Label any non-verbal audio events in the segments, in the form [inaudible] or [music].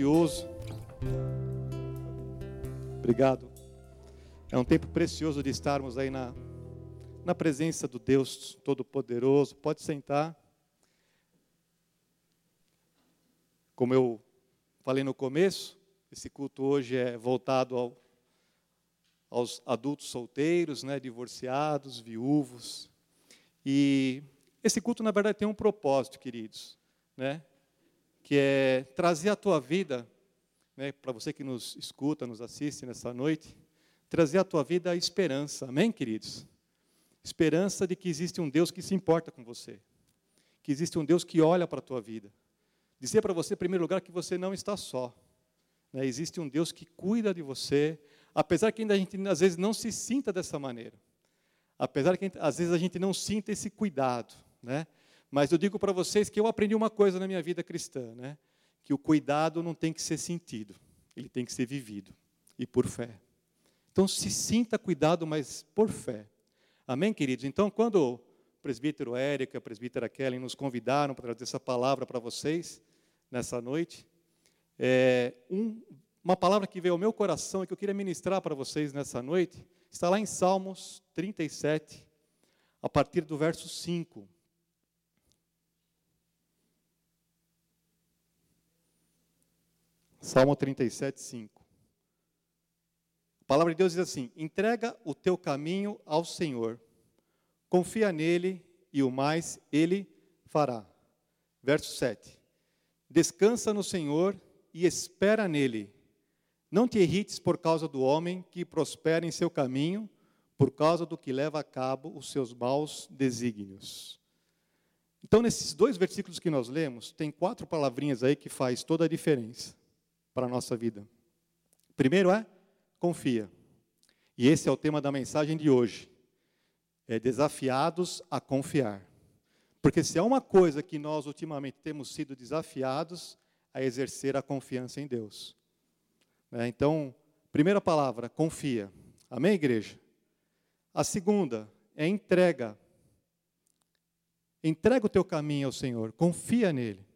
precioso. Obrigado. É um tempo precioso de estarmos aí na, na presença do Deus Todo-Poderoso. Pode sentar. Como eu falei no começo, esse culto hoje é voltado ao, aos adultos solteiros, né, divorciados, viúvos. E esse culto, na verdade, tem um propósito, queridos, né, que é trazer à tua vida, né, para você que nos escuta, nos assiste nessa noite, trazer à tua vida a esperança, amém, queridos? Esperança de que existe um Deus que se importa com você, que existe um Deus que olha para a tua vida. Dizer para você, em primeiro lugar, que você não está só. Né? Existe um Deus que cuida de você, apesar que ainda a gente às vezes não se sinta dessa maneira. Apesar que às vezes a gente não sinta esse cuidado, né? Mas eu digo para vocês que eu aprendi uma coisa na minha vida cristã, né? Que o cuidado não tem que ser sentido, ele tem que ser vivido e por fé. Então se sinta cuidado, mas por fé. Amém, queridos? Então, quando o presbítero Érica, a presbítera Kelly nos convidaram para trazer essa palavra para vocês nessa noite, é, um, uma palavra que veio ao meu coração e que eu queria ministrar para vocês nessa noite, está lá em Salmos 37, a partir do verso 5. Salmo 37, 5 palavra de Deus diz assim: entrega o teu caminho ao Senhor, confia nele e o mais ele fará. Verso 7. Descansa no Senhor e espera nele. Não te irrites por causa do homem que prospera em seu caminho, por causa do que leva a cabo os seus maus desígnios. Então, nesses dois versículos que nós lemos, tem quatro palavrinhas aí que faz toda a diferença para a nossa vida. Primeiro é confia. E esse é o tema da mensagem de hoje. É desafiados a confiar. Porque se há uma coisa que nós ultimamente temos sido desafiados a exercer a confiança em Deus. Né? Então, primeira palavra, confia. Amém, igreja? A segunda é entrega. Entrega o teu caminho ao Senhor, confia nele.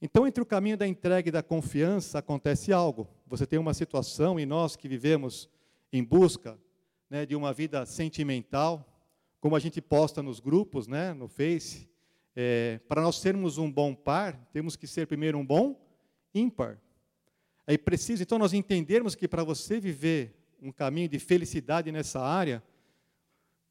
Então, entre o caminho da entrega e da confiança, acontece algo. Você tem uma situação, e nós que vivemos em busca né, de uma vida sentimental, como a gente posta nos grupos, né, no Face, é, para nós sermos um bom par, temos que ser primeiro um bom ímpar. É preciso, então, nós entendermos que para você viver um caminho de felicidade nessa área,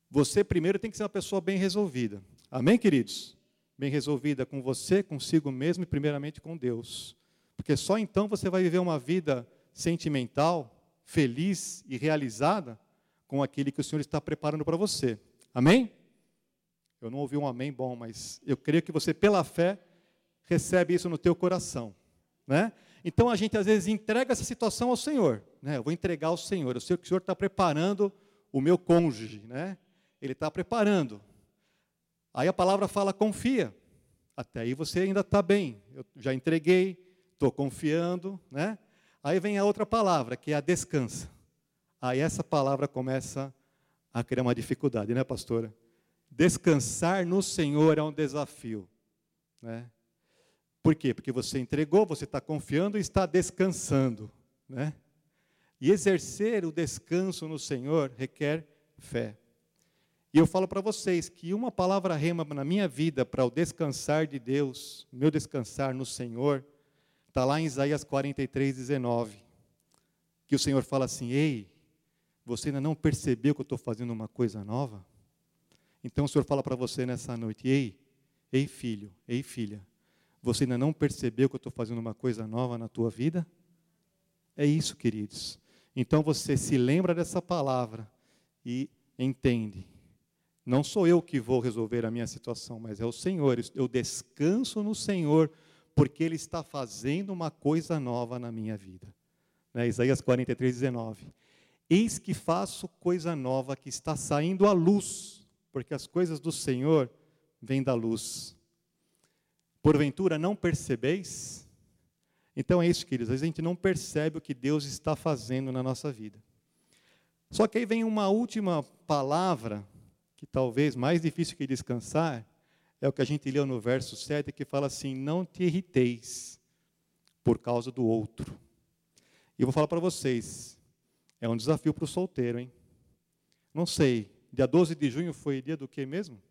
você primeiro tem que ser uma pessoa bem resolvida. Amém, queridos? Bem resolvida com você, consigo mesmo e primeiramente com Deus. Porque só então você vai viver uma vida sentimental, feliz e realizada com aquele que o Senhor está preparando para você. Amém? Eu não ouvi um amém bom, mas eu creio que você, pela fé, recebe isso no teu coração. Né? Então a gente às vezes entrega essa situação ao Senhor. Né? Eu vou entregar ao Senhor. Eu sei que o Senhor está preparando o meu cônjuge. Né? Ele está preparando. Aí a palavra fala confia. Até aí você ainda está bem. Eu já entreguei, estou confiando, né? Aí vem a outra palavra, que é a descansa. Aí essa palavra começa a criar uma dificuldade, né, pastora? Descansar no Senhor é um desafio, né? Por quê? Porque você entregou, você está confiando e está descansando, né? E exercer o descanso no Senhor requer fé. E eu falo para vocês que uma palavra rema na minha vida para o descansar de Deus, meu descansar no Senhor, está lá em Isaías 43, 19. Que o Senhor fala assim: Ei, você ainda não percebeu que eu estou fazendo uma coisa nova? Então o Senhor fala para você nessa noite: Ei, ei filho, ei filha, você ainda não percebeu que eu estou fazendo uma coisa nova na tua vida? É isso, queridos. Então você se lembra dessa palavra e entende não sou eu que vou resolver a minha situação, mas é o Senhor. Eu descanso no Senhor, porque Ele está fazendo uma coisa nova na minha vida. Né? Isaías 43, 19. Eis que faço coisa nova que está saindo à luz, porque as coisas do Senhor vêm da luz. Porventura não percebeis? Então é isso, queridos. A gente não percebe o que Deus está fazendo na nossa vida. Só que aí vem uma última palavra que talvez mais difícil que descansar é o que a gente leu no verso 7, que fala assim: Não te irriteis por causa do outro. E eu vou falar para vocês, é um desafio para o solteiro, hein? Não sei, dia 12 de junho foi dia do que mesmo?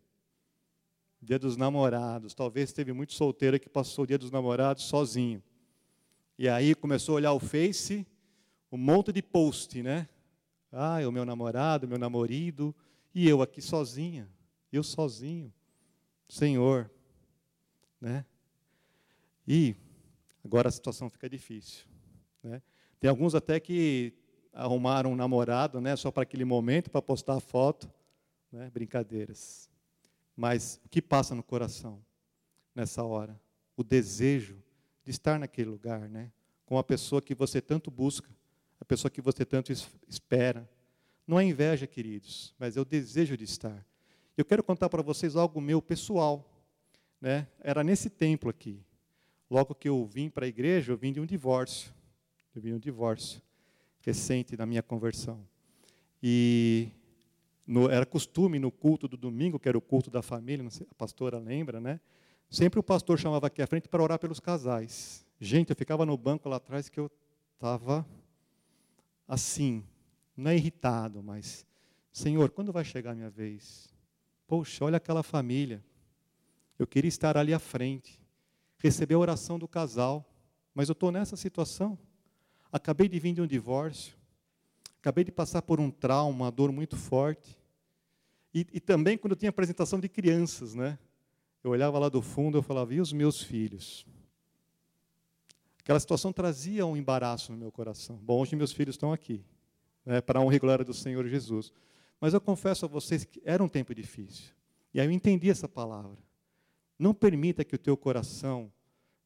Dia dos namorados. Talvez teve muito solteiro que passou o dia dos namorados sozinho. E aí começou a olhar o Face, um monte de post, né? Ah, é o meu namorado, meu namorido, e eu aqui sozinha, eu sozinho. Senhor, né? E agora a situação fica difícil, né? Tem alguns até que arrumaram um namorado, né, só para aquele momento, para postar a foto, né? Brincadeiras. Mas o que passa no coração nessa hora? O desejo de estar naquele lugar, né? Com a pessoa que você tanto busca, a pessoa que você tanto espera. Não é inveja, queridos, mas é o desejo de estar. Eu quero contar para vocês algo meu pessoal. Né? Era nesse templo aqui. Logo que eu vim para a igreja, eu vim de um divórcio. Eu vim de um divórcio recente na minha conversão. E no, era costume no culto do domingo, que era o culto da família, sei, a pastora lembra, né? Sempre o pastor chamava aqui à frente para orar pelos casais. Gente, eu ficava no banco lá atrás que eu estava assim, não é irritado, mas, Senhor, quando vai chegar a minha vez? Poxa, olha aquela família. Eu queria estar ali à frente, receber a oração do casal, mas eu estou nessa situação. Acabei de vir de um divórcio, acabei de passar por um trauma, uma dor muito forte. E, e também quando tinha apresentação de crianças, né? Eu olhava lá do fundo, eu falava, e os meus filhos? Aquela situação trazia um embaraço no meu coração. Bom, hoje meus filhos estão aqui, né, para a honra e glória do Senhor Jesus. Mas eu confesso a vocês que era um tempo difícil. E aí eu entendi essa palavra. Não permita que o teu coração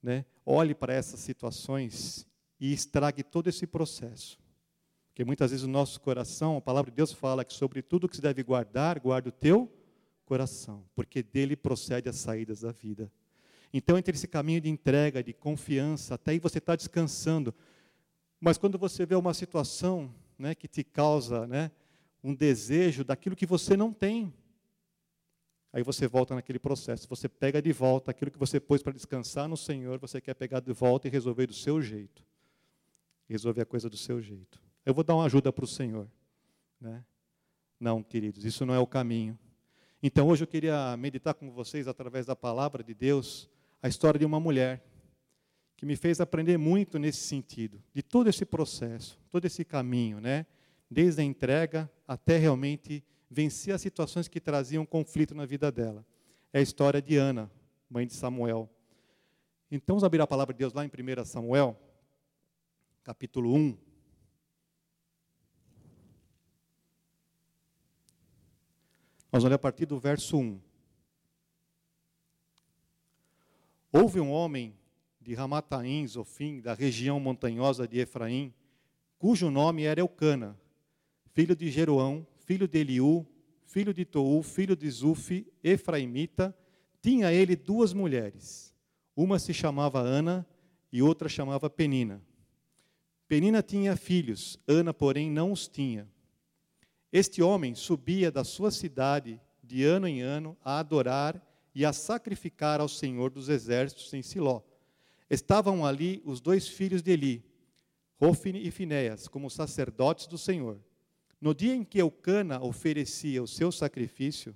né, olhe para essas situações e estrague todo esse processo. Porque muitas vezes o nosso coração, a palavra de Deus fala que sobre tudo que se deve guardar, guarda o teu coração, porque dele procede as saídas da vida. Então, entre esse caminho de entrega, de confiança, até aí você está descansando. Mas quando você vê uma situação né, que te causa né, um desejo daquilo que você não tem, aí você volta naquele processo. Você pega de volta aquilo que você pôs para descansar no Senhor, você quer pegar de volta e resolver do seu jeito. Resolver a coisa do seu jeito. Eu vou dar uma ajuda para o Senhor. Né? Não, queridos, isso não é o caminho. Então, hoje eu queria meditar com vocês, através da palavra de Deus, a história de uma mulher que me fez aprender muito nesse sentido, de todo esse processo, todo esse caminho, né? Desde a entrega até realmente vencer as situações que traziam conflito na vida dela. É a história de Ana, mãe de Samuel. Então, vamos abrir a palavra de Deus lá em 1 Samuel, capítulo 1. Nós vamos ler a partir do verso 1. Houve um homem de Ramataim, Zofim, da região montanhosa de Efraim, cujo nome era Eucana, filho de Jeroão, filho de Eliú, filho de Tou, filho de Zufi, Efraimita, tinha ele duas mulheres. Uma se chamava Ana e outra chamava Penina. Penina tinha filhos, Ana, porém, não os tinha. Este homem subia da sua cidade de ano em ano a adorar e a sacrificar ao Senhor dos exércitos em Siló. Estavam ali os dois filhos de Eli, Rofine e Finéas, como sacerdotes do Senhor. No dia em que Eucana oferecia o seu sacrifício,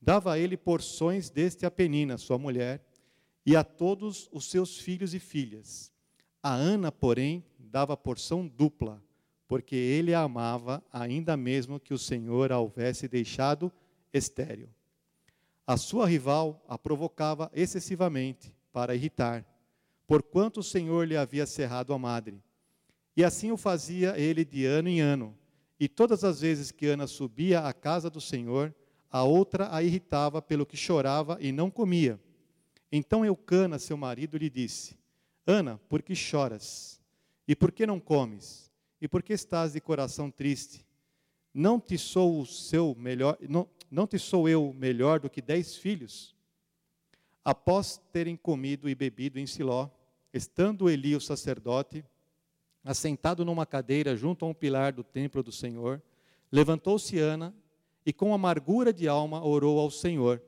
dava a ele porções deste a Penina, sua mulher, e a todos os seus filhos e filhas. A Ana, porém, dava porção dupla, porque ele a amava, ainda mesmo que o Senhor a houvesse deixado estéril. A sua rival a provocava excessivamente para irritar, porquanto o Senhor lhe havia cerrado a madre. E assim o fazia ele de ano em ano. E todas as vezes que Ana subia à casa do Senhor, a outra a irritava pelo que chorava e não comia. Então Eucana, seu marido, lhe disse: Ana, por que choras? E por que não comes? E por que estás de coração triste? Não te sou o seu melhor, não, não te sou eu melhor do que dez filhos? Após terem comido e bebido em Siló, estando Eli, o sacerdote, assentado numa cadeira junto a um pilar do templo do Senhor, levantou-se Ana e, com amargura de alma, orou ao Senhor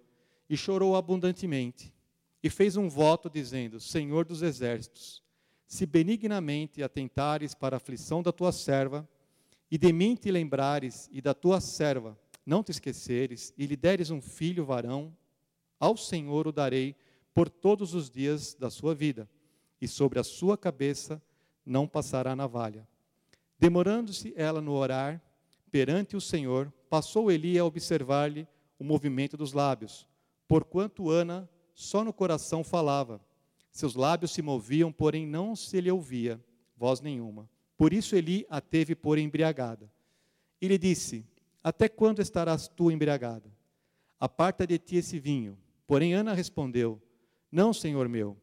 e chorou abundantemente. E fez um voto, dizendo: Senhor dos exércitos, se benignamente atentares para a aflição da tua serva, e de mim te lembrares e da tua serva não te esqueceres, e lhe deres um filho varão, ao Senhor o darei por todos os dias da sua vida, e sobre a sua cabeça não passará navalha. Demorando-se ela no orar perante o Senhor, passou Eli a observar-lhe o movimento dos lábios, porquanto Ana só no coração falava. Seus lábios se moviam, porém não se lhe ouvia voz nenhuma. Por isso Eli a teve por embriagada. E lhe disse: Até quando estarás tu embriagada? Aparta de ti esse vinho. Porém Ana respondeu: Não, senhor meu,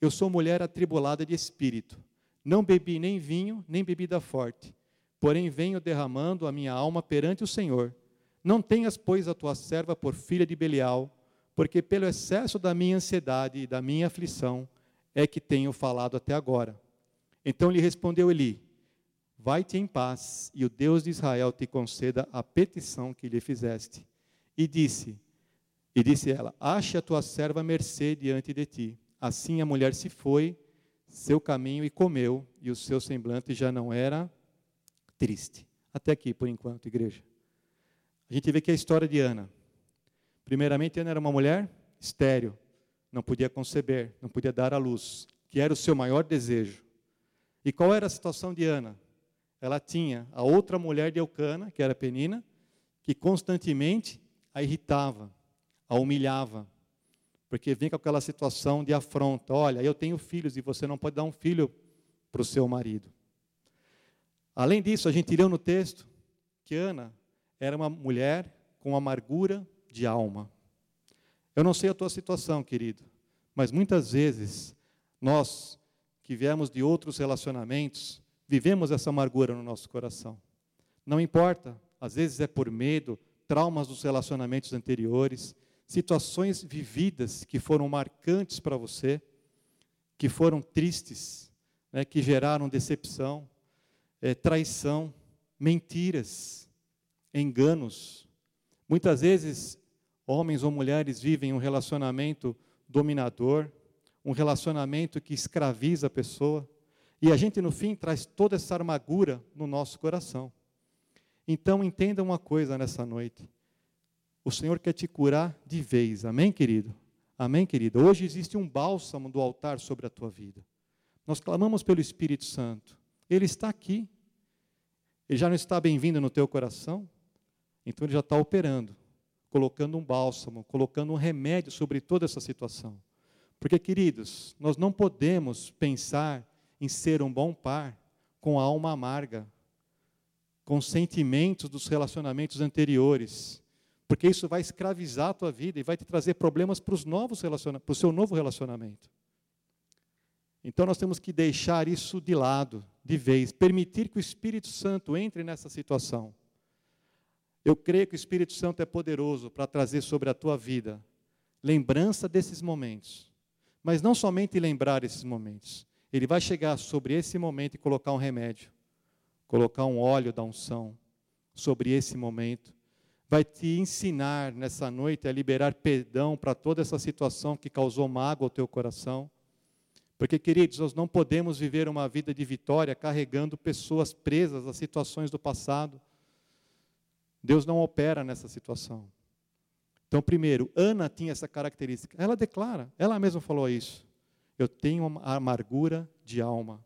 eu sou mulher atribulada de espírito. Não bebi nem vinho, nem bebida forte. Porém venho derramando a minha alma perante o Senhor. Não tenhas, pois, a tua serva por filha de Belial, porque pelo excesso da minha ansiedade e da minha aflição é que tenho falado até agora. Então lhe respondeu Eli: Vai-te em paz, e o Deus de Israel te conceda a petição que lhe fizeste. E disse: E disse ela: Ache a tua serva mercê diante de ti. Assim a mulher se foi seu caminho e comeu, e o seu semblante já não era triste. Até aqui, por enquanto, igreja. A gente vê que é a história de Ana. Primeiramente, Ana era uma mulher estéril, não podia conceber, não podia dar à luz, que era o seu maior desejo. E qual era a situação de Ana? Ela tinha a outra mulher de Eucana, que era Penina, que constantemente a irritava, a humilhava, porque vem com aquela situação de afronta: olha, eu tenho filhos e você não pode dar um filho para o seu marido. Além disso, a gente leu no texto que Ana era uma mulher com amargura de alma. Eu não sei a tua situação, querido, mas muitas vezes nós que viemos de outros relacionamentos, vivemos essa amargura no nosso coração. Não importa, às vezes é por medo, traumas dos relacionamentos anteriores, situações vividas que foram marcantes para você, que foram tristes, né, que geraram decepção, é, traição, mentiras, enganos. Muitas vezes, homens ou mulheres vivem um relacionamento dominador, um relacionamento que escraviza a pessoa, e a gente, no fim, traz toda essa amargura no nosso coração. Então, entenda uma coisa nessa noite. O Senhor quer te curar de vez. Amém, querido? Amém, querido? Hoje existe um bálsamo do altar sobre a tua vida. Nós clamamos pelo Espírito Santo. Ele está aqui. Ele já não está bem-vindo no teu coração? Então ele já está operando, colocando um bálsamo, colocando um remédio sobre toda essa situação. Porque, queridos, nós não podemos pensar em ser um bom par com a alma amarga, com sentimentos dos relacionamentos anteriores porque isso vai escravizar a tua vida e vai te trazer problemas para para o seu novo relacionamento. Então nós temos que deixar isso de lado, de vez, permitir que o Espírito Santo entre nessa situação. Eu creio que o Espírito Santo é poderoso para trazer sobre a tua vida lembrança desses momentos. Mas não somente lembrar esses momentos. Ele vai chegar sobre esse momento e colocar um remédio, colocar um óleo da unção sobre esse momento vai te ensinar nessa noite a liberar perdão para toda essa situação que causou mágoa ao teu coração. Porque, queridos, nós não podemos viver uma vida de vitória carregando pessoas presas a situações do passado. Deus não opera nessa situação. Então, primeiro, Ana tinha essa característica. Ela declara, ela mesma falou isso. Eu tenho amargura de alma.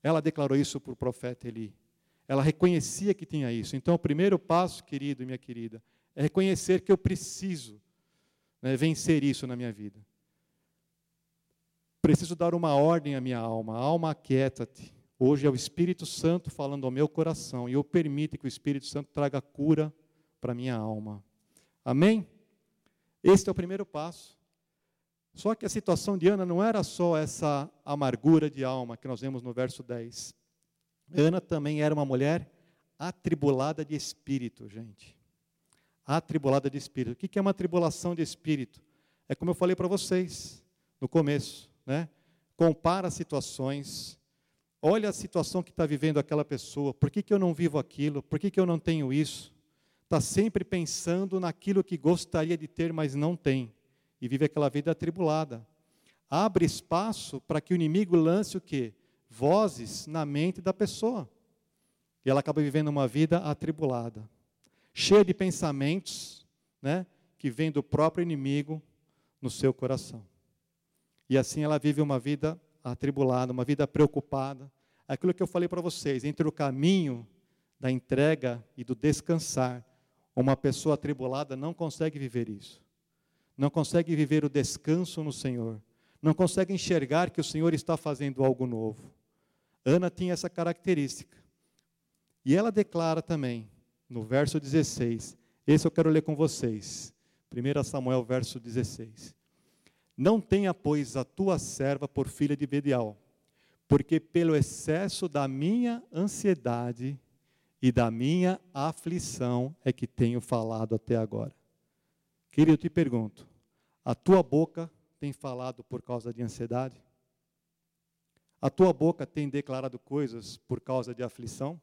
Ela declarou isso para o profeta Eli. Ela reconhecia que tinha isso. Então, o primeiro passo, querido e minha querida, é reconhecer que eu preciso né, vencer isso na minha vida. Preciso dar uma ordem à minha alma. Alma, aquieta-te. Hoje é o Espírito Santo falando ao meu coração e eu permito que o Espírito Santo traga cura para a minha alma. Amém? Este é o primeiro passo. Só que a situação de Ana não era só essa amargura de alma que nós vemos no verso 10. Ana também era uma mulher atribulada de espírito, gente. Atribulada de espírito. O que é uma tribulação de espírito? É como eu falei para vocês no começo, né? Compara situações, olha a situação que está vivendo aquela pessoa, por que, que eu não vivo aquilo, por que, que eu não tenho isso? Está sempre pensando naquilo que gostaria de ter, mas não tem, e vive aquela vida atribulada. Abre espaço para que o inimigo lance o quê? Vozes na mente da pessoa. E ela acaba vivendo uma vida atribulada, cheia de pensamentos, né, que vêm do próprio inimigo no seu coração. E assim ela vive uma vida atribulada, uma vida preocupada. Aquilo que eu falei para vocês, entre o caminho da entrega e do descansar, uma pessoa atribulada não consegue viver isso. Não consegue viver o descanso no Senhor. Não consegue enxergar que o Senhor está fazendo algo novo. Ana tinha essa característica. E ela declara também, no verso 16, esse eu quero ler com vocês. 1 Samuel, verso 16. Não tenha, pois, a tua serva por filha de Bedial, porque pelo excesso da minha ansiedade e da minha aflição é que tenho falado até agora. Querido, eu te pergunto: a tua boca tem falado por causa de ansiedade? A tua boca tem declarado coisas por causa de aflição?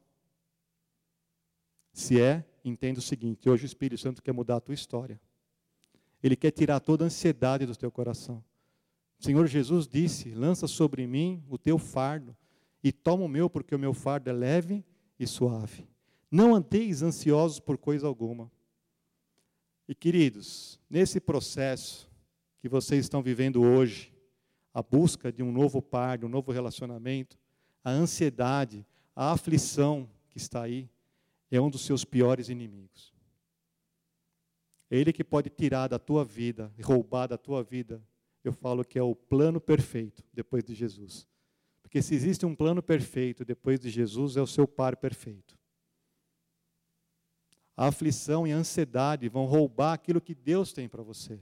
Se é, entenda o seguinte: hoje o Espírito Santo quer mudar a tua história. Ele quer tirar toda a ansiedade do teu coração. O Senhor Jesus disse: Lança sobre mim o teu fardo e toma o meu, porque o meu fardo é leve e suave. Não andeis ansiosos por coisa alguma. E queridos, nesse processo que vocês estão vivendo hoje, a busca de um novo par, de um novo relacionamento, a ansiedade, a aflição que está aí, é um dos seus piores inimigos. É Ele que pode tirar da tua vida, roubar da tua vida. Eu falo que é o plano perfeito depois de Jesus. Porque se existe um plano perfeito depois de Jesus, é o seu par perfeito. A aflição e a ansiedade vão roubar aquilo que Deus tem para você.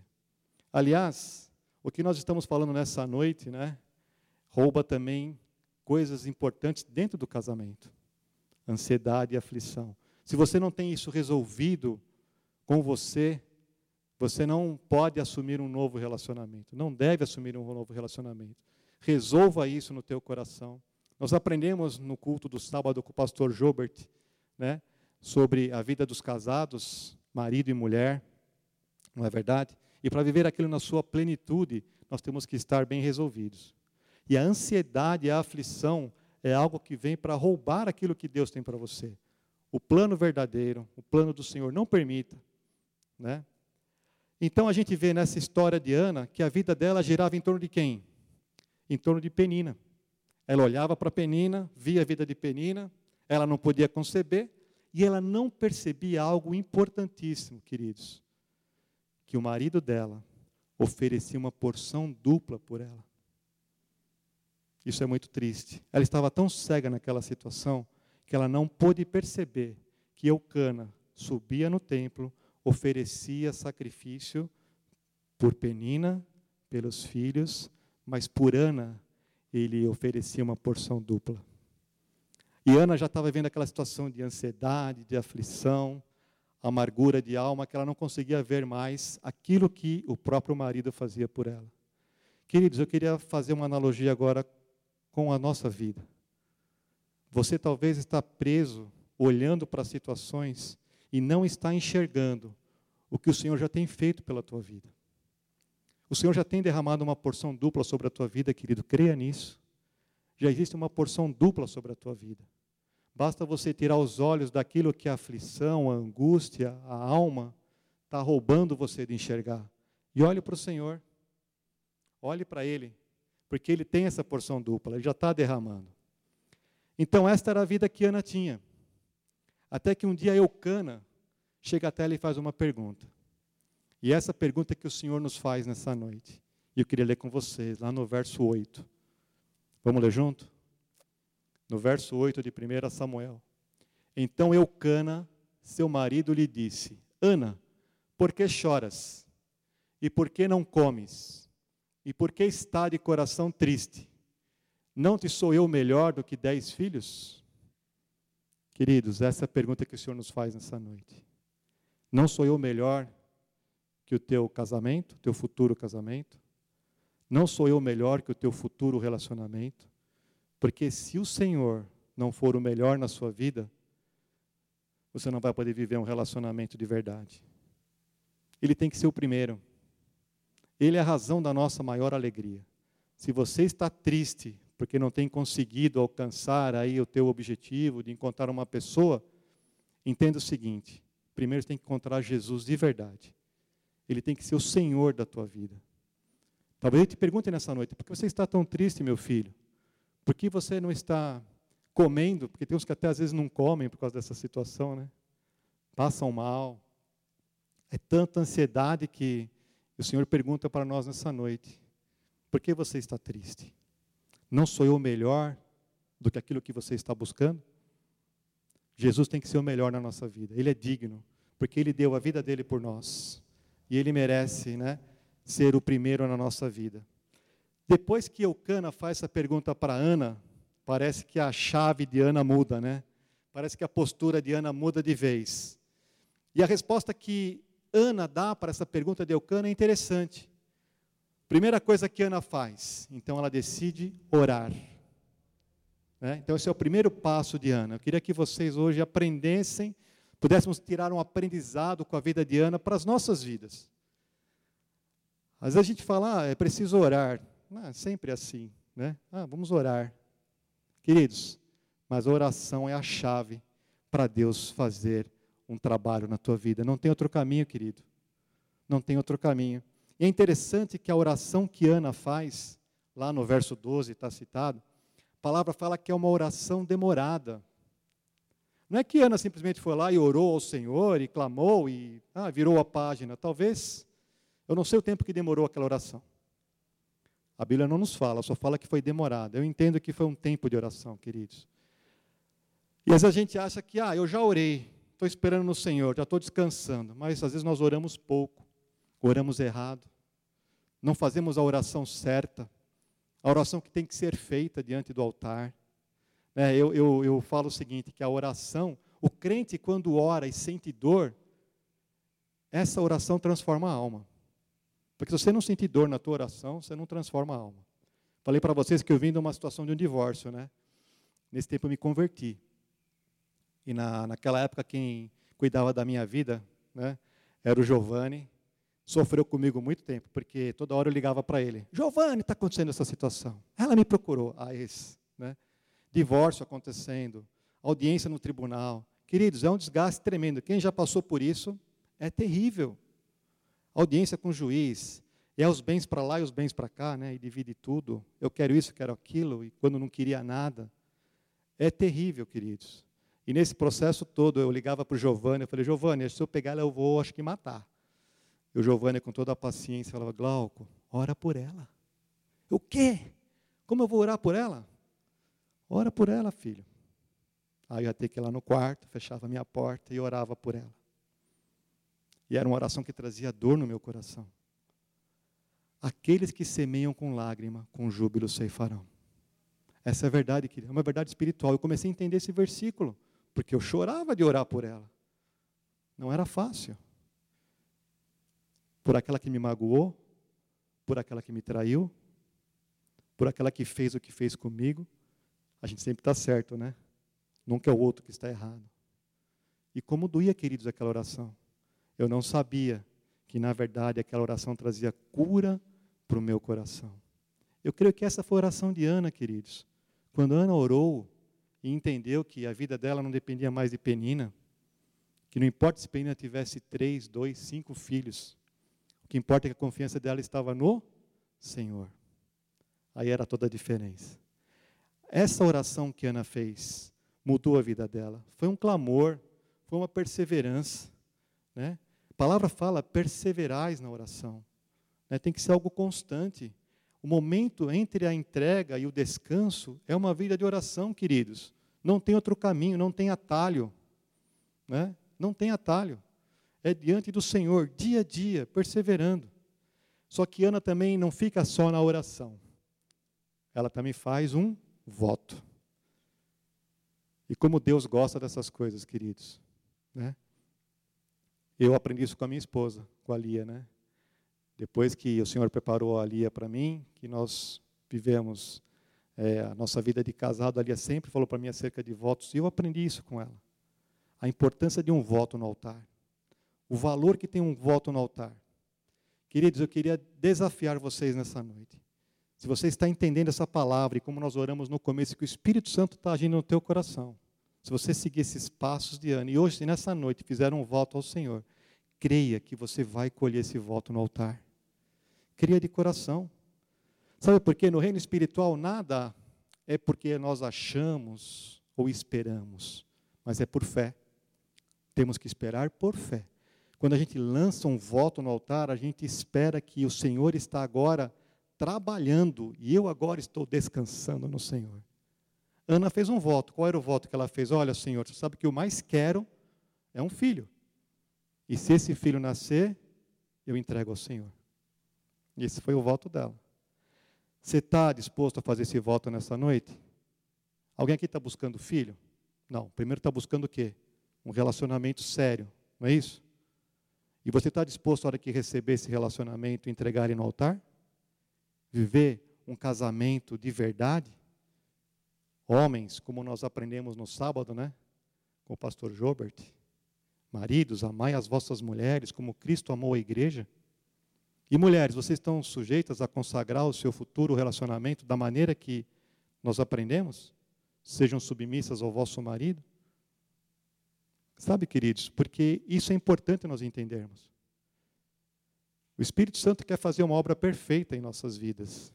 Aliás, o que nós estamos falando nessa noite, né, rouba também coisas importantes dentro do casamento. Ansiedade e aflição. Se você não tem isso resolvido com você, você não pode assumir um novo relacionamento, não deve assumir um novo relacionamento. Resolva isso no teu coração. Nós aprendemos no culto do sábado com o pastor Jobert, né, sobre a vida dos casados, marido e mulher, não é verdade? E para viver aquilo na sua plenitude, nós temos que estar bem resolvidos. E a ansiedade a aflição é algo que vem para roubar aquilo que Deus tem para você. O plano verdadeiro, o plano do Senhor, não permita. Né? Então a gente vê nessa história de Ana que a vida dela girava em torno de quem? Em torno de Penina. Ela olhava para Penina, via a vida de Penina, ela não podia conceber, e ela não percebia algo importantíssimo, queridos que o marido dela oferecia uma porção dupla por ela. Isso é muito triste. Ela estava tão cega naquela situação que ela não pôde perceber que Eucana subia no templo, oferecia sacrifício por Penina, pelos filhos, mas por Ana ele oferecia uma porção dupla. E Ana já estava vendo aquela situação de ansiedade, de aflição, amargura de alma que ela não conseguia ver mais aquilo que o próprio marido fazia por ela. Queridos, eu queria fazer uma analogia agora com a nossa vida. Você talvez está preso olhando para situações e não está enxergando o que o Senhor já tem feito pela tua vida. O Senhor já tem derramado uma porção dupla sobre a tua vida, querido, creia nisso. Já existe uma porção dupla sobre a tua vida. Basta você tirar os olhos daquilo que a aflição, a angústia, a alma está roubando você de enxergar. E olhe para o Senhor. Olhe para Ele. Porque Ele tem essa porção dupla, Ele já está derramando. Então, esta era a vida que Ana tinha. Até que um dia Eucana chega até ela e faz uma pergunta. E essa pergunta que o Senhor nos faz nessa noite. E eu queria ler com vocês, lá no verso 8. Vamos ler junto? No verso 8 de 1 Samuel. Então Eucana, seu marido, lhe disse: Ana, por que choras? E por que não comes? E por que está de coração triste? Não te sou eu melhor do que dez filhos? Queridos, essa é a pergunta que o Senhor nos faz nessa noite. Não sou eu melhor que o teu casamento, teu futuro casamento? Não sou eu melhor que o teu futuro relacionamento? Porque se o Senhor não for o melhor na sua vida, você não vai poder viver um relacionamento de verdade. Ele tem que ser o primeiro. Ele é a razão da nossa maior alegria. Se você está triste porque não tem conseguido alcançar aí o teu objetivo de encontrar uma pessoa, entenda o seguinte: primeiro você tem que encontrar Jesus de verdade. Ele tem que ser o Senhor da tua vida. Talvez eu te pergunte nessa noite: por que você está tão triste, meu filho? Por que você não está comendo? Porque tem uns que até às vezes não comem por causa dessa situação, né? Passam mal. É tanta ansiedade que o Senhor pergunta para nós nessa noite: por que você está triste? Não sou eu melhor do que aquilo que você está buscando? Jesus tem que ser o melhor na nossa vida. Ele é digno, porque ele deu a vida dele por nós. E ele merece, né, ser o primeiro na nossa vida. Depois que Eucana faz essa pergunta para Ana, parece que a chave de Ana muda, né? Parece que a postura de Ana muda de vez. E a resposta que Ana dá para essa pergunta de Eucana é interessante. Primeira coisa que Ana faz, então ela decide orar. Né? Então esse é o primeiro passo de Ana. Eu queria que vocês hoje aprendessem, pudéssemos tirar um aprendizado com a vida de Ana para as nossas vidas. Às vezes a gente fala, ah, é preciso orar. Ah, sempre assim, né? Ah, vamos orar. Queridos, mas a oração é a chave para Deus fazer um trabalho na tua vida. Não tem outro caminho, querido. Não tem outro caminho. E é interessante que a oração que Ana faz, lá no verso 12 está citado, a palavra fala que é uma oração demorada. Não é que Ana simplesmente foi lá e orou ao Senhor e clamou e ah, virou a página. Talvez, eu não sei o tempo que demorou aquela oração. A Bíblia não nos fala, só fala que foi demorada. Eu entendo que foi um tempo de oração, queridos. E às vezes a gente acha que, ah, eu já orei, estou esperando no Senhor, já estou descansando. Mas às vezes nós oramos pouco, oramos errado, não fazemos a oração certa, a oração que tem que ser feita diante do altar. É, eu, eu, eu falo o seguinte: que a oração, o crente, quando ora e sente dor, essa oração transforma a alma. Porque se você não sentir dor na tua oração, você não transforma a alma. Falei para vocês que eu vim de uma situação de um divórcio, né? Nesse tempo eu me converti. E na, naquela época, quem cuidava da minha vida né, era o Giovanni. Sofreu comigo muito tempo, porque toda hora eu ligava para ele: Giovanni, está acontecendo essa situação. Ela me procurou. Ah, esse. Né? Divórcio acontecendo, audiência no tribunal. Queridos, é um desgaste tremendo. Quem já passou por isso é terrível. Audiência com o juiz, é os bens para lá e os bens para cá, né? E divide tudo. Eu quero isso, quero aquilo, e quando não queria nada. É terrível, queridos. E nesse processo todo, eu ligava para o Giovanni, eu falei, Giovanni, se eu pegar ela, eu vou, acho que matar. E o Giovanni, com toda a paciência, falava, Glauco, ora por ela. O quê? Como eu vou orar por ela? Ora por ela, filho. Aí eu ia ter que ir lá no quarto, fechava a minha porta e orava por ela. E era uma oração que trazia dor no meu coração. Aqueles que semeiam com lágrima, com júbilo ceifarão. Essa é a verdade, querido. É uma verdade espiritual. Eu comecei a entender esse versículo porque eu chorava de orar por ela. Não era fácil. Por aquela que me magoou, por aquela que me traiu, por aquela que fez o que fez comigo. A gente sempre está certo, né? Nunca é o outro que está errado. E como doía, queridos, aquela oração. Eu não sabia que, na verdade, aquela oração trazia cura para o meu coração. Eu creio que essa foi a oração de Ana, queridos. Quando Ana orou, e entendeu que a vida dela não dependia mais de Penina, que não importa se Penina tivesse três, dois, cinco filhos, o que importa é que a confiança dela estava no Senhor. Aí era toda a diferença. Essa oração que Ana fez mudou a vida dela. Foi um clamor, foi uma perseverança. Né? Palavra fala, perseverais na oração. Né? Tem que ser algo constante. O momento entre a entrega e o descanso é uma vida de oração, queridos. Não tem outro caminho, não tem atalho. Né? Não tem atalho. É diante do Senhor, dia a dia, perseverando. Só que Ana também não fica só na oração. Ela também faz um voto. E como Deus gosta dessas coisas, queridos. Né? Eu aprendi isso com a minha esposa, com a Lia, né? Depois que o Senhor preparou a Lia para mim, que nós vivemos é, a nossa vida de casado, a Lia sempre falou para mim acerca de votos, e eu aprendi isso com ela. A importância de um voto no altar. O valor que tem um voto no altar. Queridos, eu queria desafiar vocês nessa noite. se você está entendendo essa palavra e como nós oramos no começo, que o Espírito Santo está agindo no teu coração, se você seguir esses passos de Ana, e hoje, nessa noite, fizer um voto ao Senhor, creia que você vai colher esse voto no altar. Creia de coração. Sabe por quê? No reino espiritual, nada é porque nós achamos ou esperamos, mas é por fé. Temos que esperar por fé. Quando a gente lança um voto no altar, a gente espera que o Senhor está agora trabalhando e eu agora estou descansando no Senhor. Ana fez um voto. Qual era o voto que ela fez? Olha, Senhor, você sabe que o mais quero é um filho. E se esse filho nascer, eu entrego ao Senhor. Esse foi o voto dela. Você está disposto a fazer esse voto nessa noite? Alguém aqui está buscando filho? Não. Primeiro está buscando o quê? Um relacionamento sério, não é isso? E você está disposto, a hora que receber esse relacionamento, entregar ele no altar? Viver um casamento de verdade? Homens, como nós aprendemos no sábado, né? Com o pastor Jobert. Maridos, amai as vossas mulheres como Cristo amou a igreja. E mulheres, vocês estão sujeitas a consagrar o seu futuro relacionamento da maneira que nós aprendemos? Sejam submissas ao vosso marido? Sabe, queridos, porque isso é importante nós entendermos. O Espírito Santo quer fazer uma obra perfeita em nossas vidas.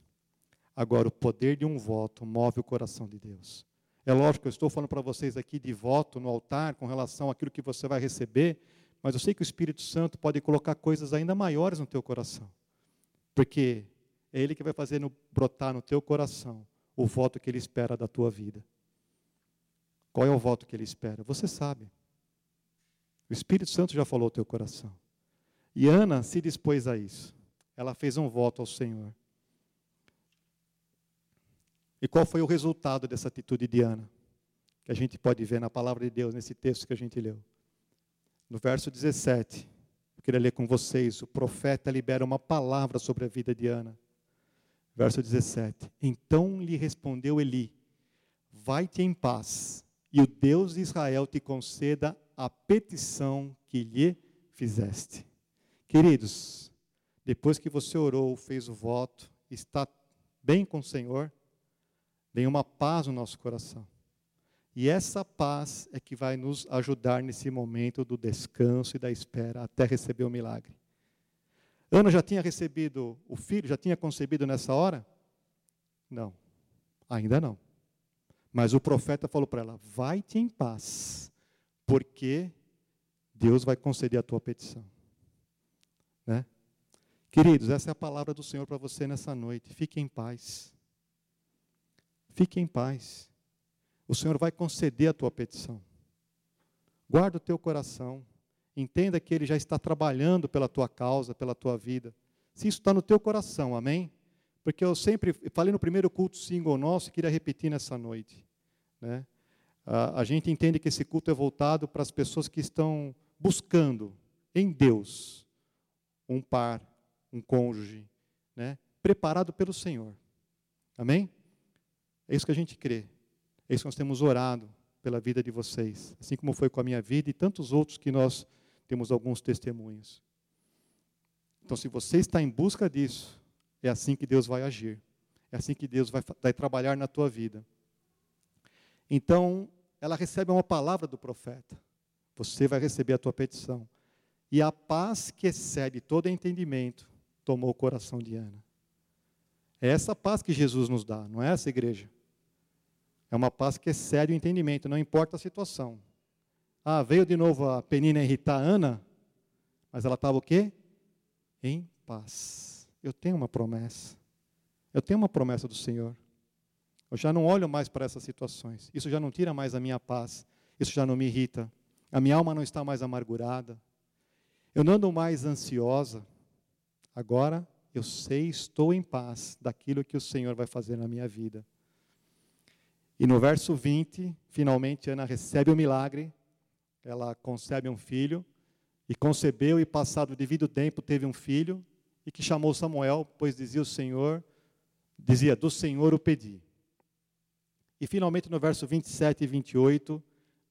Agora, o poder de um voto move o coração de Deus. É lógico, eu estou falando para vocês aqui de voto no altar com relação àquilo que você vai receber, mas eu sei que o Espírito Santo pode colocar coisas ainda maiores no teu coração. Porque é Ele que vai fazer no, brotar no teu coração o voto que Ele espera da tua vida. Qual é o voto que Ele espera? Você sabe. O Espírito Santo já falou ao teu coração. E Ana se dispôs a isso. Ela fez um voto ao Senhor. E qual foi o resultado dessa atitude de Ana? Que a gente pode ver na palavra de Deus, nesse texto que a gente leu. No verso 17, eu queria ler com vocês: o profeta libera uma palavra sobre a vida de Ana. Verso 17: Então lhe respondeu Eli: Vai-te em paz, e o Deus de Israel te conceda a petição que lhe fizeste. Queridos, depois que você orou, fez o voto, está bem com o Senhor, vem uma paz no nosso coração. E essa paz é que vai nos ajudar nesse momento do descanso e da espera até receber o milagre. Ana já tinha recebido o filho, já tinha concebido nessa hora? Não, ainda não. Mas o profeta falou para ela: vai-te em paz, porque Deus vai conceder a tua petição. Né? Queridos, essa é a palavra do Senhor para você nessa noite. Fique em paz. Fique em paz. O Senhor vai conceder a tua petição. Guarda o teu coração. Entenda que Ele já está trabalhando pela tua causa, pela tua vida. Se isso está no teu coração, amém? Porque eu sempre falei no primeiro culto single nosso e queria repetir nessa noite. Né? A, a gente entende que esse culto é voltado para as pessoas que estão buscando em Deus um par, um cônjuge, né? preparado pelo Senhor. Amém? É isso que a gente crê. É isso que nós temos orado pela vida de vocês, assim como foi com a minha vida e tantos outros que nós temos alguns testemunhos. Então, se você está em busca disso, é assim que Deus vai agir. É assim que Deus vai, vai trabalhar na tua vida. Então, ela recebe uma palavra do profeta. Você vai receber a tua petição. E a paz que excede todo entendimento tomou o coração de Ana. É essa paz que Jesus nos dá, não é essa igreja? É uma paz que excede o entendimento, não importa a situação. Ah, veio de novo a Penina irritar a Ana, mas ela estava o quê? Em paz. Eu tenho uma promessa. Eu tenho uma promessa do Senhor. Eu já não olho mais para essas situações. Isso já não tira mais a minha paz. Isso já não me irrita. A minha alma não está mais amargurada. Eu não ando mais ansiosa. Agora eu sei, estou em paz daquilo que o Senhor vai fazer na minha vida. E no verso 20, finalmente Ana recebe o milagre, ela concebe um filho, e concebeu, e passado o devido tempo teve um filho, e que chamou Samuel, pois dizia o Senhor, dizia, do Senhor o pedi. E finalmente no verso 27 e 28,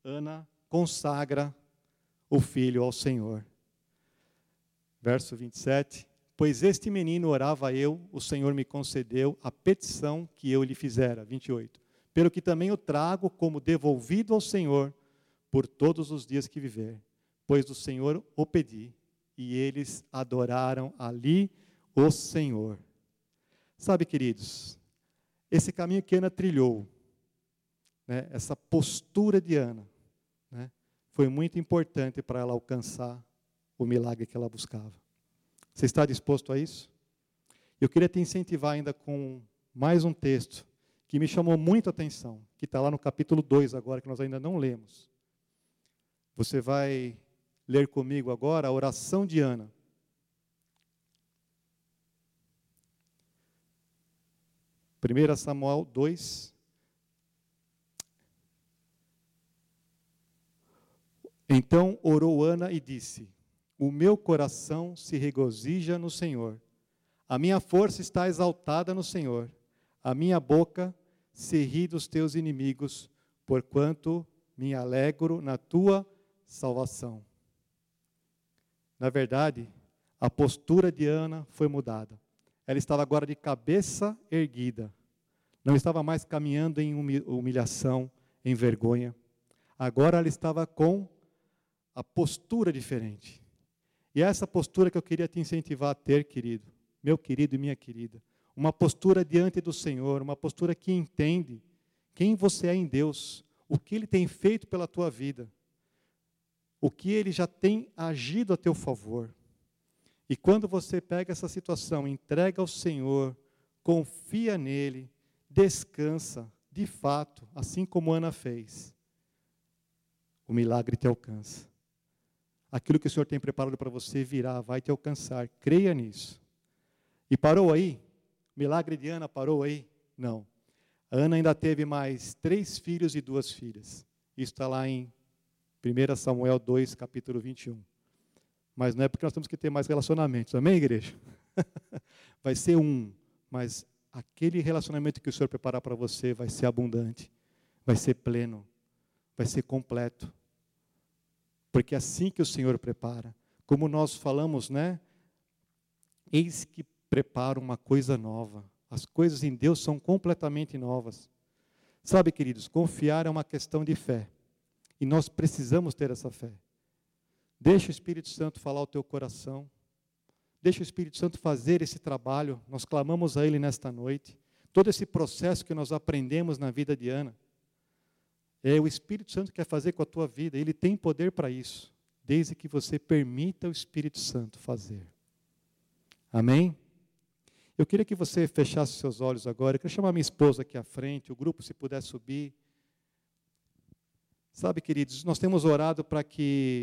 Ana consagra o filho ao Senhor. Verso 27, Pois este menino orava eu, o Senhor me concedeu a petição que eu lhe fizera. 28. Pelo que também o trago como devolvido ao Senhor por todos os dias que viver. Pois do Senhor o pedi, e eles adoraram ali o Senhor. Sabe, queridos, esse caminho que Ana trilhou, né, essa postura de Ana, né, foi muito importante para ela alcançar o milagre que ela buscava. Você está disposto a isso? Eu queria te incentivar ainda com mais um texto que me chamou muito a atenção, que está lá no capítulo 2 agora, que nós ainda não lemos. Você vai ler comigo agora a oração de Ana. 1 Samuel 2. Então orou Ana e disse: O meu coração se regozija no Senhor, a minha força está exaltada no Senhor, a minha boca se ri dos teus inimigos, porquanto me alegro na tua salvação. Na verdade, a postura de Ana foi mudada. Ela estava agora de cabeça erguida. Não estava mais caminhando em humilhação, em vergonha. Agora ela estava com a postura diferente. E é essa postura que eu queria te incentivar a ter, querido, meu querido e minha querida. Uma postura diante do Senhor, uma postura que entende quem você é em Deus, o que Ele tem feito pela tua vida, o que Ele já tem agido a teu favor. E quando você pega essa situação, entrega ao Senhor, confia nele, descansa, de fato, assim como Ana fez, o milagre te alcança. Aquilo que o Senhor tem preparado para você virá, vai te alcançar. Creia nisso. E parou aí? Milagre de Ana parou aí? Não. A Ana ainda teve mais três filhos e duas filhas. Isso está lá em 1 Samuel 2, capítulo 21. Mas não é porque nós temos que ter mais relacionamentos. Amém, igreja? [laughs] vai ser um, mas aquele relacionamento que o Senhor preparar para você vai ser abundante, vai ser pleno, vai ser completo. Porque é assim que o Senhor prepara. Como nós falamos, né? Eis que prepara uma coisa nova. As coisas em Deus são completamente novas. Sabe, queridos, confiar é uma questão de fé. E nós precisamos ter essa fé. Deixa o Espírito Santo falar ao teu coração. Deixa o Espírito Santo fazer esse trabalho. Nós clamamos a Ele nesta noite. Todo esse processo que nós aprendemos na vida de Ana, é o Espírito Santo que quer fazer com a tua vida. Ele tem poder para isso, desde que você permita o Espírito Santo fazer. Amém? Eu queria que você fechasse seus olhos agora. Eu queria chamar minha esposa aqui à frente, o grupo, se puder subir. Sabe, queridos, nós temos orado para que